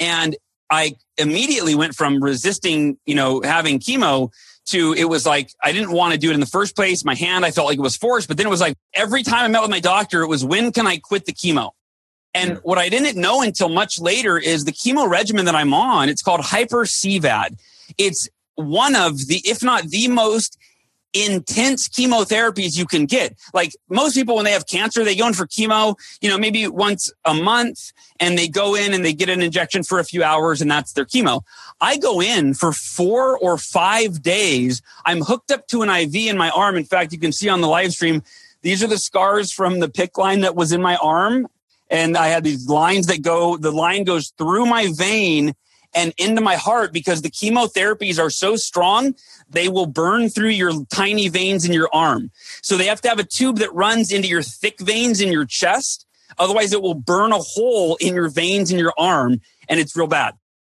And I immediately went from resisting, you know, having chemo to it was like I didn't want to do it in the first place. My hand, I felt like it was forced, but then it was like every time I met with my doctor, it was when can I quit the chemo? And what I didn't know until much later is the chemo regimen that I'm on, it's called hyper CVAD. It's one of the, if not the most intense chemotherapies you can get. Like most people, when they have cancer, they go in for chemo, you know, maybe once a month and they go in and they get an injection for a few hours and that's their chemo. I go in for four or five days. I'm hooked up to an IV in my arm. In fact, you can see on the live stream, these are the scars from the PICC line that was in my arm. And I had these lines that go, the line goes through my vein and into my heart because the chemotherapies are so strong, they will burn through your tiny veins in your arm. So they have to have a tube that runs into your thick veins in your chest. Otherwise, it will burn a hole in your veins in your arm and it's real bad.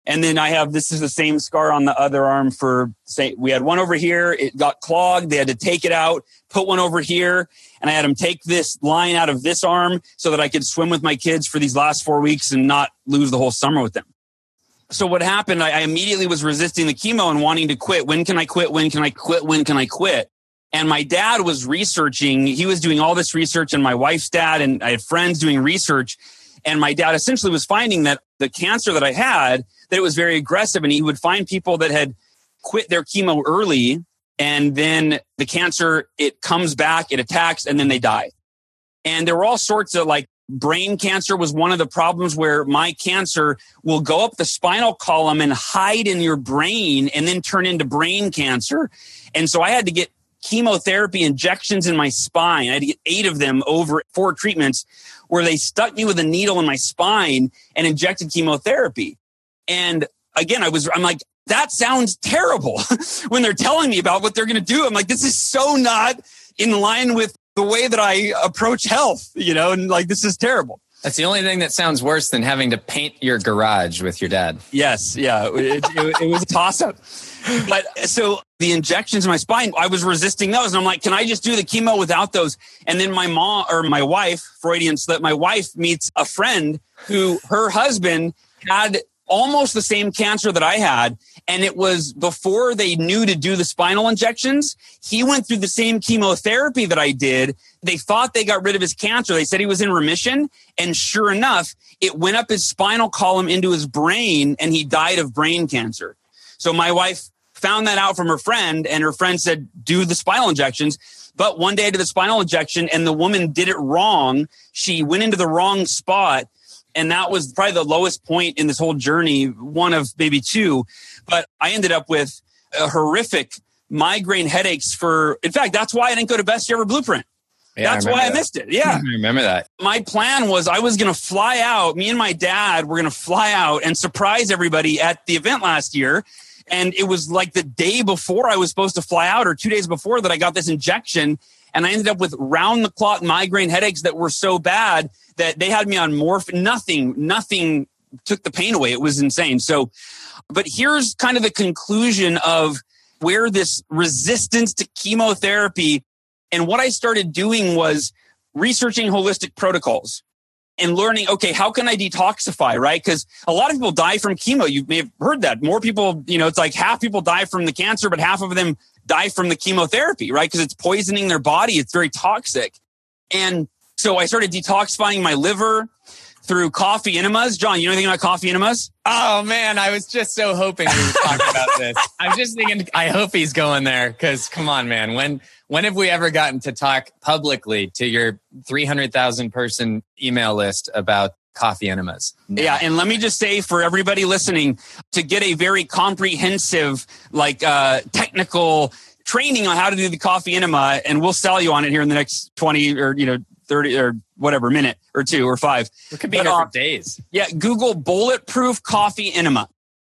And then I have this is the same scar on the other arm for say we had one over here, it got clogged, they had to take it out, put one over here, and I had them take this line out of this arm so that I could swim with my kids for these last 4 weeks and not lose the whole summer with them so what happened? I, I immediately was resisting the chemo and wanting to quit. When can I quit? When can I quit? When can I quit? And my dad was researching. He was doing all this research, and my wife's dad and I had friends doing research. And my dad essentially was finding that the cancer that I had, that it was very aggressive, and he would find people that had quit their chemo early, and then the cancer it comes back, it attacks, and then they die. And there were all sorts of like brain cancer was one of the problems where my cancer will go up the spinal column and hide in your brain and then turn into brain cancer. And so I had to get chemotherapy injections in my spine. I had to get eight of them over four treatments where they stuck me with a needle in my spine and injected chemotherapy. And again, I was, I'm like, that sounds terrible (laughs) when they're telling me about what they're going to do. I'm like, this is so not in line with the way that I approach health, you know, and like this is terrible. That's the only thing that sounds worse than having to paint your garage with your dad. Yes, yeah, it, it, it was a toss up. But so the injections in my spine, I was resisting those, and I'm like, can I just do the chemo without those? And then my mom or my wife, Freudian slip, my wife meets a friend who her husband had almost the same cancer that I had. And it was before they knew to do the spinal injections. He went through the same chemotherapy that I did. They thought they got rid of his cancer. They said he was in remission. And sure enough, it went up his spinal column into his brain and he died of brain cancer. So my wife found that out from her friend and her friend said, do the spinal injections. But one day I did the spinal injection and the woman did it wrong. She went into the wrong spot. And that was probably the lowest point in this whole journey, one of maybe two. But I ended up with a horrific migraine headaches for, in fact, that's why I didn't go to Best Year Ever Blueprint. Yeah, That's I why I missed it. Yeah. (laughs) I remember that. My plan was I was going to fly out. Me and my dad were going to fly out and surprise everybody at the event last year. And it was like the day before I was supposed to fly out or two days before that I got this injection. And I ended up with round the clock migraine headaches that were so bad that they had me on morphine. Nothing, nothing took the pain away. It was insane. So, but here's kind of the conclusion of where this resistance to chemotherapy and what I started doing was researching holistic protocols and learning, okay, how can I detoxify, right? Because a lot of people die from chemo. You may have heard that. More people, you know, it's like half people die from the cancer, but half of them die from the chemotherapy, right? Because it's poisoning their body. It's very toxic. And so I started detoxifying my liver through coffee enemas. Jon, you know anything about coffee enemas? Oh man, I was just so hoping we would talk about (laughs) this. I'm just thinking, I hope he's going there because come on, man. When when have we ever gotten to talk publicly to your 300,000 person email list about coffee enemas? No. Yeah, and let me just say for everybody listening, to get a very comprehensive, like uh, technical training on how to do the coffee enema, and we'll sell you on it here in the next 20 or you know 30 or whatever minute or two or five. It could be but, uh, days. Yeah, Google bulletproof coffee enema.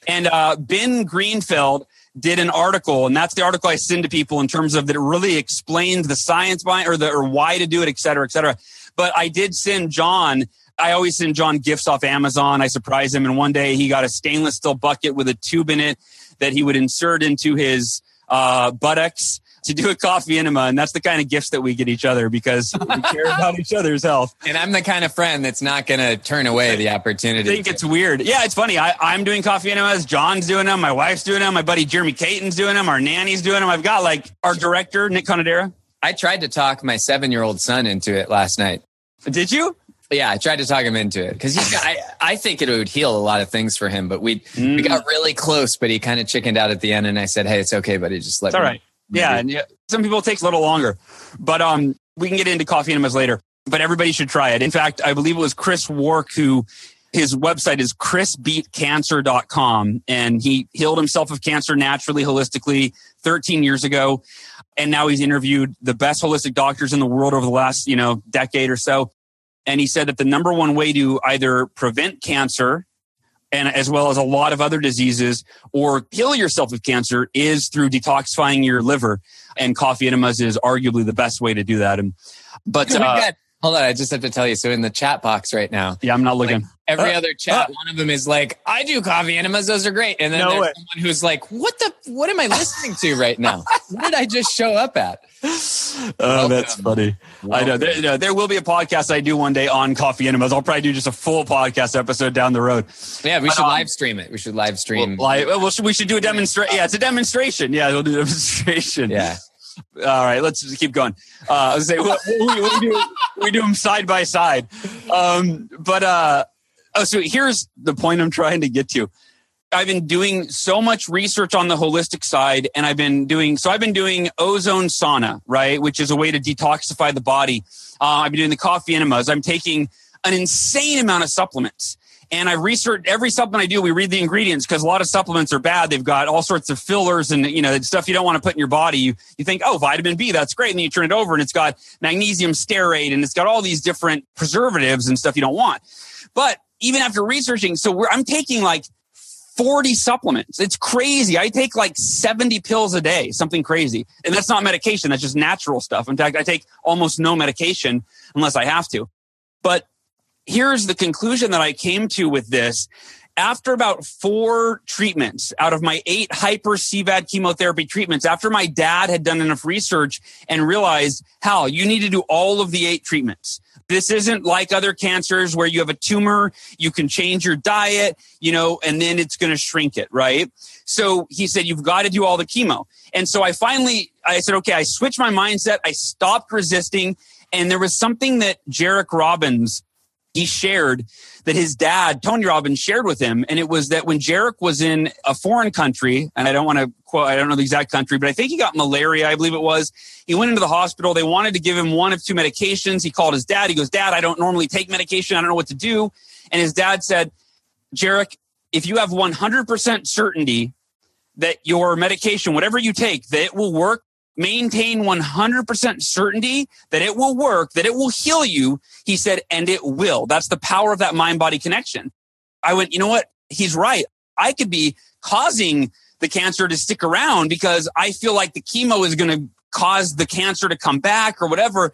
And uh, Ben Greenfield did an article, and that's the article I send to people in terms of that it really explains the science behind or the or why to do it, et cetera, et cetera. But I did send Jon. I always send Jon gifts off Amazon. I surprise him, and one day he got a stainless steel bucket with a tube in it that he would insert into his uh, buttocks to do a coffee enema. And that's the kind of gifts that we get each other because we care about each other's health. (laughs) And I'm the kind of friend that's not going to turn away the opportunity. I think it's weird. Yeah, it's funny. I, am doing coffee enemas. Jon's doing them. My wife's doing them. My buddy Jeremy Caton's doing them. Our nanny's doing them. I've got like our director, Nick Conedera. I tried to talk my seven year old son into it last night. Did you? Yeah, I tried to talk him into it because I, I think it would heal a lot of things for him. But we mm. we got really close, but he kind of chickened out at the end, and I said, "Hey, it's okay, buddy. Just let it's me." All right. Yeah, and yeah, some people it takes a little longer, but um, we can get into coffee enemas later. But everybody should try it. In fact, I believe it was Chris Wark who his website is chrisbeatcancer.com and he healed himself of cancer naturally holistically 13 years ago and now he's interviewed the best holistic doctors in the world over the last you know decade or so and he said that the number one way to either prevent cancer and as well as a lot of other diseases or heal yourself of cancer is through detoxifying your liver. And coffee enemas is arguably the best way to do that. And but uh, hold on i just have to tell you so in the chat box right now yeah i'm not looking like every uh, other chat uh, one of them is like i do coffee enemas those are great and then no there's way. someone who's like what the what am i listening to right now what did i just show up at oh, that's funny. Welcome. I know there, no, there, will be a podcast I do one day on coffee enemas. I'll probably do just a full podcast episode down the road. Yeah, we should um, live stream it. We should live stream. Well, live, well, we should do a demonstration. Yeah, it's a demonstration. Yeah, we'll do a demonstration. Yeah. All right, let's keep going. Uh, I was say we, we, do we do them side by side. Um, but uh, oh, so here's the point I'm trying to get to. I've been doing so much research on the holistic side, and I've been doing so. I've been doing ozone sauna, right, which is a way to detoxify the body. Uh, I've been doing the coffee enemas. I'm taking an insane amount of supplements. And I researched every supplement I do. We read the ingredients because a lot of supplements are bad. They've got all sorts of fillers and you know stuff you don't want to put in your body. You you think, oh, vitamin B, that's great, and then you turn it over and it's got magnesium stearate and it's got all these different preservatives and stuff you don't want. But even after researching, so I'm taking like 40 supplements. It's crazy. I take like 70 pills a day, something crazy. And that's not medication. That's just natural stuff. In fact, I take almost no medication unless I have to. But here's the conclusion that I came to with this. After about four treatments out of my eight hyper CVAD chemotherapy treatments, after my dad had done enough research and realized, Hal, you need to do all of the eight treatments. This isn't like other cancers where you have a tumor, you can change your diet, you know, and then it's going to shrink it, right? So he said, you've got to do all the chemo. And so I finally, I said, okay, I switched my mindset. I stopped resisting. And there was something that Jairek Robbins he shared that his dad, Tony Robbins, shared with him. And it was that when Jairek was in a foreign country, and I don't want to quote, I don't know the exact country, but I think he got malaria, I believe it was. He went into the hospital. They wanted to give him one of two medications. He called his dad. He goes, Dad, I don't normally take medication. I don't know what to do. And his dad said, Jairek, if you have 100% certainty that your medication, whatever you take, that it will work, maintain 100% certainty that it will work, that it will heal you. He said, and it will. That's the power of that mind body connection. I went, you know what? He's right. I could be causing the cancer to stick around because I feel like the chemo is going to cause the cancer to come back or whatever.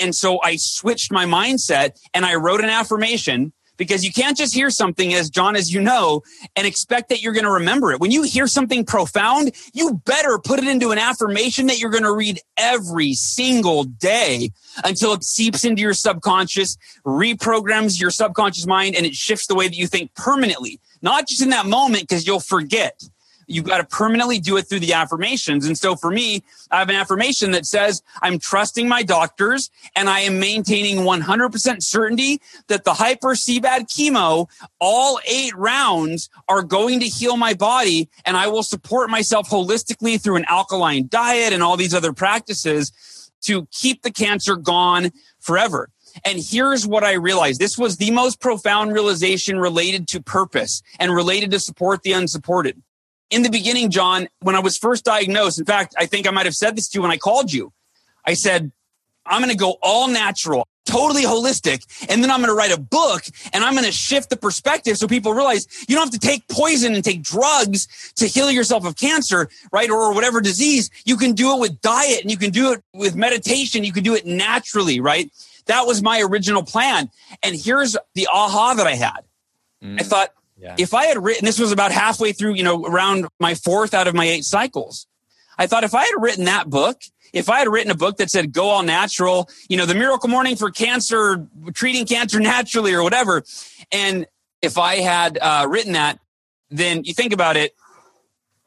And so I switched my mindset and I wrote an affirmation because you can't just hear something as Jon, as you know, and expect that you're going to remember it. When you hear something profound, you better put it into an affirmation that you're going to read every single day until it seeps into your subconscious, reprograms your subconscious mind, and it shifts the way that you think permanently, not just in that moment because you'll forget you've got to permanently do it through the affirmations. And so for me, I have an affirmation that says, I'm trusting my doctors and I am maintaining 100% certainty that the hyper CVAD chemo, all eight rounds are going to heal my body and I will support myself holistically through an alkaline diet and all these other practices to keep the cancer gone forever. And here's what I realized. This was the most profound realization related to purpose and related to support the unsupported in the beginning, Jon, when I was first diagnosed, in fact, I think I might have said this to you when I called you. I said, I'm going to go all natural, totally holistic. And then I'm going to write a book and I'm going to shift the perspective so people realize you don't have to take poison and take drugs to heal yourself of cancer, right? Or whatever disease. You can do it with diet and you can do it with meditation. You can do it naturally, right? That was my original plan. And here's the aha that I had. Mm. I thought, If I had written, this was about halfway through, you know, around my fourth out of my eight cycles. I thought if I had written that book, if I had written a book that said go all natural, you know, the miracle morning for cancer, treating cancer (laughs) naturally or whatever. And if I had uh, written that, then you think about it,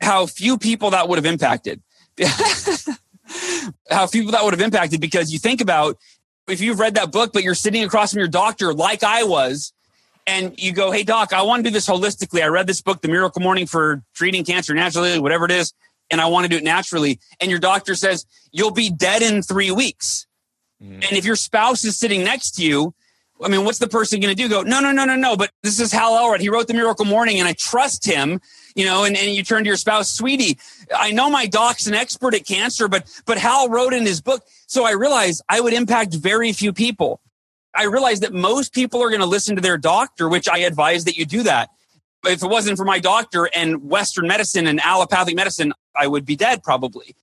how few people that would have impacted. (laughs) how few people that would have impacted because you think about if you've read that book, but you're sitting across from your doctor like I was, and you go, Hey, doc, I want to do this holistically. I read this book, The Miracle Morning for Treating Cancer Naturally, whatever it is, and I want to do it naturally. And your doctor says, You'll be dead in three weeks. Mm. And if your spouse is sitting next to you, I mean, what's the person going to do? Go, no, no, no, no, no. But this is Hal Elrod. He wrote The Miracle Morning, and I trust him. You know, and, and you turn to your spouse, sweetie. I know my doc's an expert at cancer, but but Hal wrote in his book. So I realized I would impact very few people. I realized that most people are going to listen to their doctor, which I advise that you do that. If it wasn't for my doctor and Western medicine and allopathic medicine, I would be dead probably.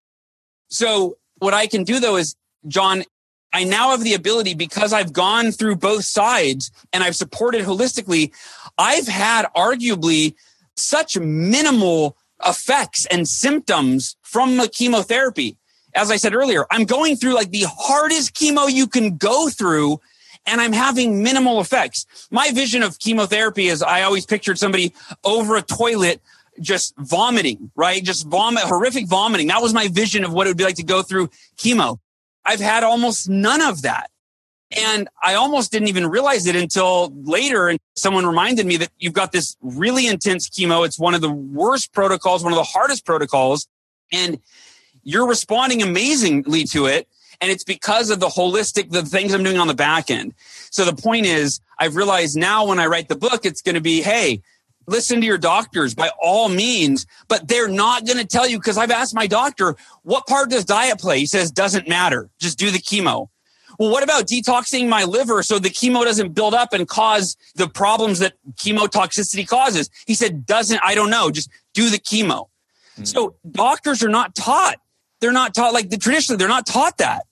So what I can do though is, Jon, I now have the ability because I've gone through both sides and I've supported holistically. I've had arguably such minimal effects and symptoms from the chemotherapy. As I said earlier, I'm going through like the hardest chemo you can go through and I'm having minimal effects. My vision of chemotherapy is I always pictured somebody over a toilet just vomiting, right? Just vomit, horrific vomiting. That was my vision of what it would be like to go through chemo. I've had almost none of that. And I almost didn't even realize it until later. And someone reminded me that you've got this really intense chemo. It's one of the worst protocols, one of the hardest protocols. And you're responding amazingly to it. And it's because of the holistic, the things I'm doing on the back end. So the point is, I've realized now when I write the book, it's going to be, hey, listen to your doctors by all means, but they're not going to tell you because I've asked my doctor, what part does diet play? He says, doesn't matter. Just do the chemo. Well, what about detoxing my liver so the chemo doesn't build up and cause the problems that chemotoxicity causes? He said, doesn't, I don't know. Just do the chemo. Mm-hmm. So doctors are not taught. They're not taught like the traditionally, they're not taught that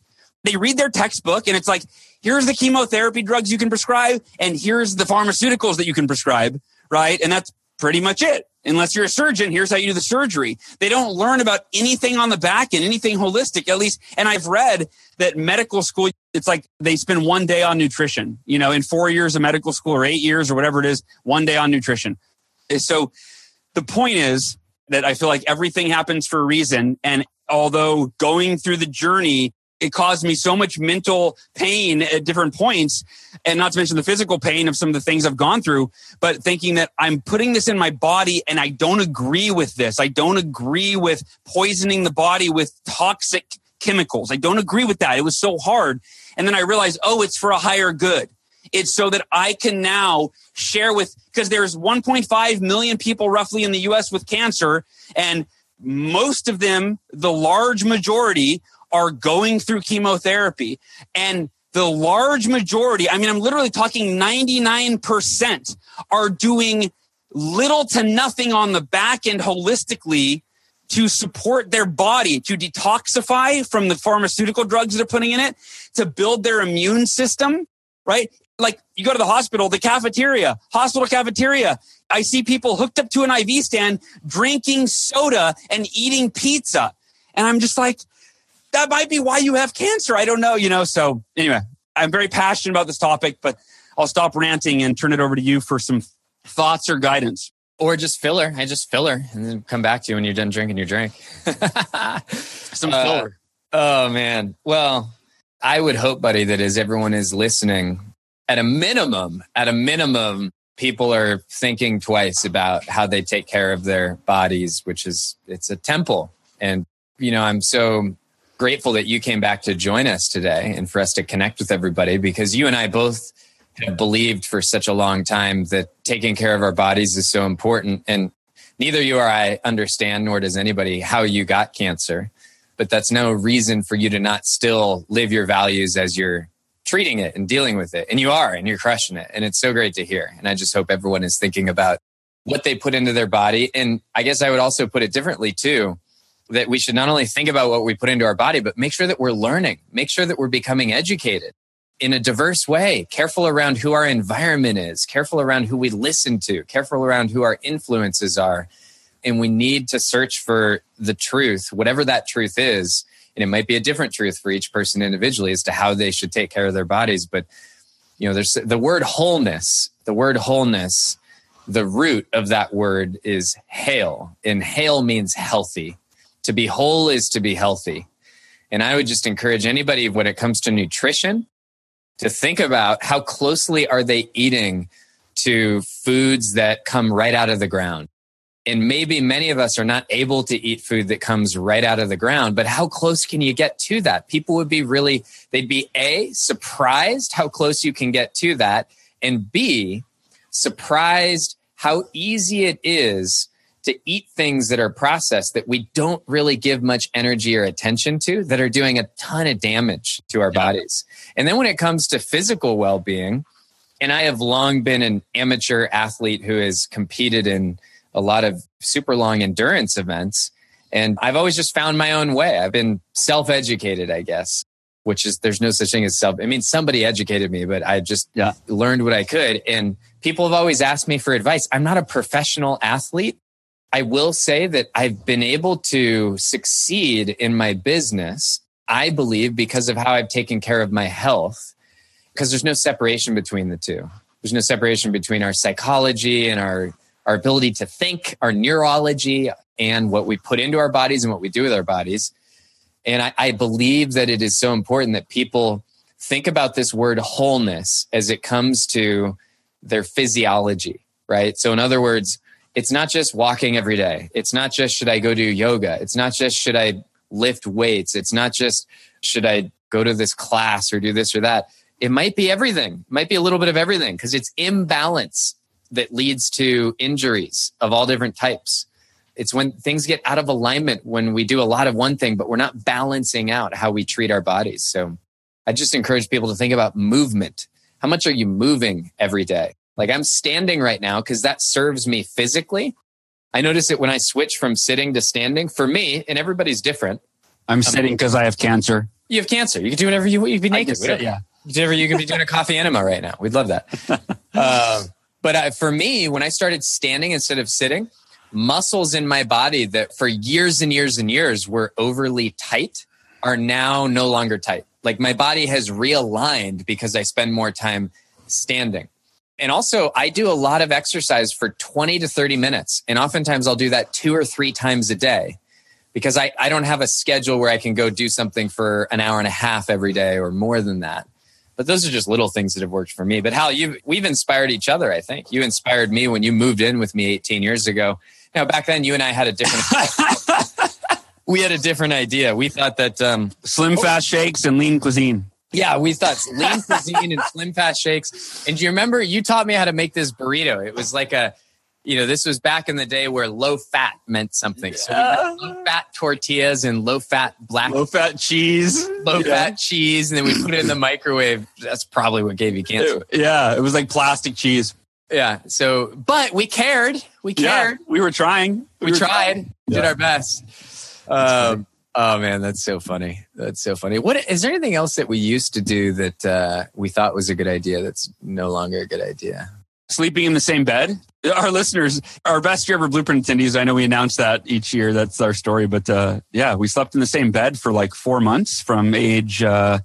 they read their textbook and it's like, here's the chemotherapy drugs you can prescribe and here's the pharmaceuticals that you can prescribe, right? And that's pretty much it. Unless you're a surgeon, here's how you do the surgery. They don't learn about anything on the back end, anything holistic, at least. And I've read that medical school, it's like they spend one day on nutrition, you know, in four years of medical school or eight years or whatever it is, one day on nutrition. Eh, so the point is that I feel like everything happens for a reason. And although going through the journey it caused me so much mental pain at different points and not to mention the physical pain of some of the things I've gone through, but thinking that I'm putting this in my body and I don't agree with this. I don't agree with poisoning the body with toxic chemicals. I don't agree with that. It was so hard. And then I realized, oh, it's for a higher good. It's so that I can now share with, because there's 1.5 million people roughly in the US with cancer, and most of them, the large majority, are going through chemotherapy. And the large majority, I mean, I'm literally talking 99% are doing little to nothing on the back end holistically to support their body, to detoxify from the pharmaceutical drugs they're putting in it, to build their immune system, right? Like you go to the hospital, the cafeteria, hospital cafeteria. I see people hooked up to an IV stand, drinking soda and eating pizza. And I'm just like, that might be why you have cancer. I don't know, you know. So anyway, I'm very passionate about this topic, but I'll stop ranting and turn it over to you for some thoughts or guidance. Or just filler. I just filler and then come back to you when you're done drinking your drink. (laughs) some uh, filler. Oh man. Well, I would hope, buddy, that as everyone is listening, at a minimum, at a minimum, people are thinking twice about how they take care of their bodies, which is it's a temple. And you know, I'm so grateful that you came back to join us today and for us to connect with everybody because you and I both have believed for such a long time that taking care of our bodies is so important. And neither you or I understand, nor does anybody, how you got cancer. But that's no reason for you to not still live your values as you're treating it and dealing with it. And you are, and you're crushing it. And it's so great to hear. And I just hope everyone is thinking about what they put into their body. And I guess I would also put it differently too that we should not only think about what we put into our body, but make sure that we're learning, make sure that we're becoming educated in a diverse way, careful around who our environment is, careful around who we listen to, careful around who our influences are. And we need to search for the truth, whatever that truth is. And it might be a different truth for each person individually as to how they should take care of their bodies. But, you know, there's the word wholeness, the word wholeness, the root of that word is hail. And hail means healthy to be whole is to be healthy. And I would just encourage anybody when it comes to nutrition to think about how closely are they eating to foods that come right out of the ground. And maybe many of us are not able to eat food that comes right out of the ground, but how close can you get to that? People would be really, they'd be A, surprised how close you can get to that, and B, surprised how easy it is to eat things that are processed that we don't really give much energy or attention to that are doing a ton of damage to our yeah. bodies. And then when it comes to physical well being, and I have long been an amateur athlete who has competed in a lot of super long endurance events. And I've always just found my own way. I've been self educated, I guess, which is there's no such thing as self. I mean, somebody educated me, but I just yeah. learned what I could. And people have always asked me for advice. I'm not a professional athlete. I will say that I've been able to succeed in my business, I believe, because of how I've taken care of my health, because there's no separation between the two. There's no separation between our psychology and our, our ability to think, our neurology, and what we put into our bodies and what we do with our bodies. And I, I believe that it is so important that people think about this word wholeness as it comes to their physiology, right? So, in other words, it's not just walking every day. It's not just should I go do yoga. It's not just should I lift weights. It's not just should I go to this class or do this or that. It might be everything. It might be a little bit of everything because it's imbalance that leads to injuries of all different types. It's when things get out of alignment when we do a lot of one thing, but we're not balancing out how we treat our bodies. So I just encourage people to think about movement. How much are you moving every day? Like I'm standing right now because that serves me physically. I notice it when I switch from sitting to standing. For me, and everybody's different. I'm sitting because I have cancer. You have cancer. You can do whatever you want. You can be naked. Sit, yeah. Whatever you can be doing a coffee enema right now. We'd love that. uh, (laughs) but uh, for me, when I started standing instead of sitting, muscles in my body that for years and years and years were overly tight are now no longer tight. Like my body has realigned because I spend more time standing. And also, I do a lot of exercise for 20 to 30 minutes. And oftentimes I'll do that two or three times a day because I, I don't have a schedule where I can go do something for an hour and a half every day or more than that. But those are just little things that have worked for me. But Hal, you've we've inspired each other. I think you inspired me when you moved in with me 18 years ago. Now back then, you and I had a different. (laughs) we had a different idea. We thought that um, slim fast shakes and lean cuisine. Yeah, we thought (laughs) lean cuisine and slim fast shakes. And do you remember you taught me how to make this burrito? It was like a you know, this was back in the day where low fat meant something. So low fat tortillas and low fat black, low fat cheese, low yeah. fat cheese, and then we put it in the microwave. That's probably what gave you cancer. Yeah, it was like plastic cheese. Yeah. So, but we cared. We cared. Yeah, we were trying. We, we tried. Trying. Did yeah. our best. Um, oh man, that's so funny. That's so funny. What is there anything else that we used to do that uh, we thought was a good idea that's no longer a good idea? Sleeping in the same bed our listeners, our best year ever blueprint attendees. I know we announce that each year. That's our story. But uh, yeah, we slept in the same bed for like four months from age. Uh,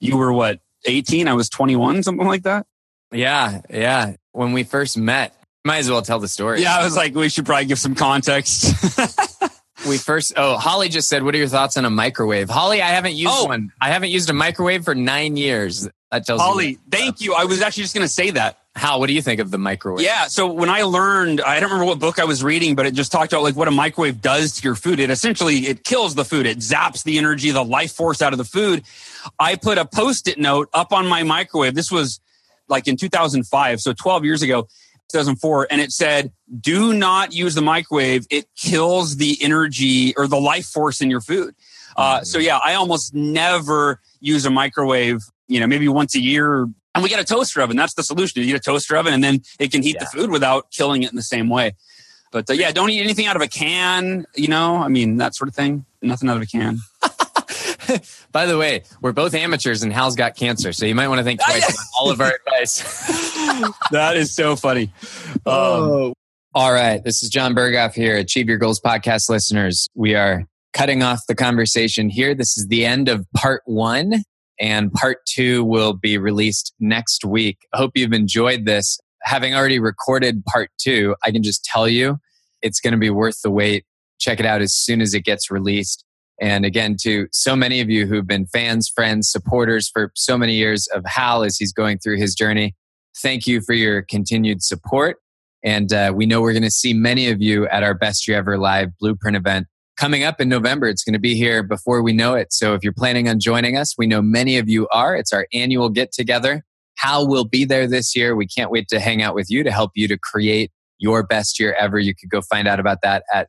you were what, 18? I was 21, something like that. Yeah. Yeah. When we first met, might as well tell the story. Yeah. I was like, we should probably give some context. (laughs) we first, oh, Holly just said, what are your thoughts on a microwave? Holly, I haven't used oh. one. I haven't used a microwave for nine years. That tells me. Holly, thank you. I was actually just going to say that. How? What do you think of the microwave? Yeah. So when I learned, I don't remember what book I was reading, but it just talked about like what a microwave does to your food. It essentially it kills the food. It zaps the energy, the life force out of the food. I put a post-it note up on my microwave. This was like in 2005, so 12 years ago, 2004, and it said, "Do not use the microwave. It kills the energy or the life force in your food." Uh, so yeah, I almost never use a microwave. You know, maybe once a year and we get a toaster oven. That's the solution. You get a toaster oven and then it can heat yeah. the food without killing it in the same way. But uh, yeah, don't eat anything out of a can, you know, I mean, that sort of thing. Nothing out of a can. (laughs) (laughs) By the way, we're both amateurs and Hal's got cancer. So you might want to think twice about all of our (laughs) advice. (laughs) that is so funny. Um, oh. All right. This is John Berghoff here, Achieve Your Goals podcast listeners. We are cutting off the conversation here. This is the end of part one and part two will be released next week. I hope you've enjoyed this. Having already recorded part two, I can just tell you it's going to be worth the wait. Check it out as soon as it gets released. And again, to so many of you who've been fans, friends, supporters for so many years of Hal as he's going through his journey, thank you for your continued support. And uh, we know we're going to see many of you at our Best Year Ever Live Blueprint event coming up in November. It's going to be here before we know it. So if you're planning on joining us, we know many of you are. It's our annual get together. Hal will be there this year. We can't wait to hang out with you to help you to create your best year ever. You could go find out about that at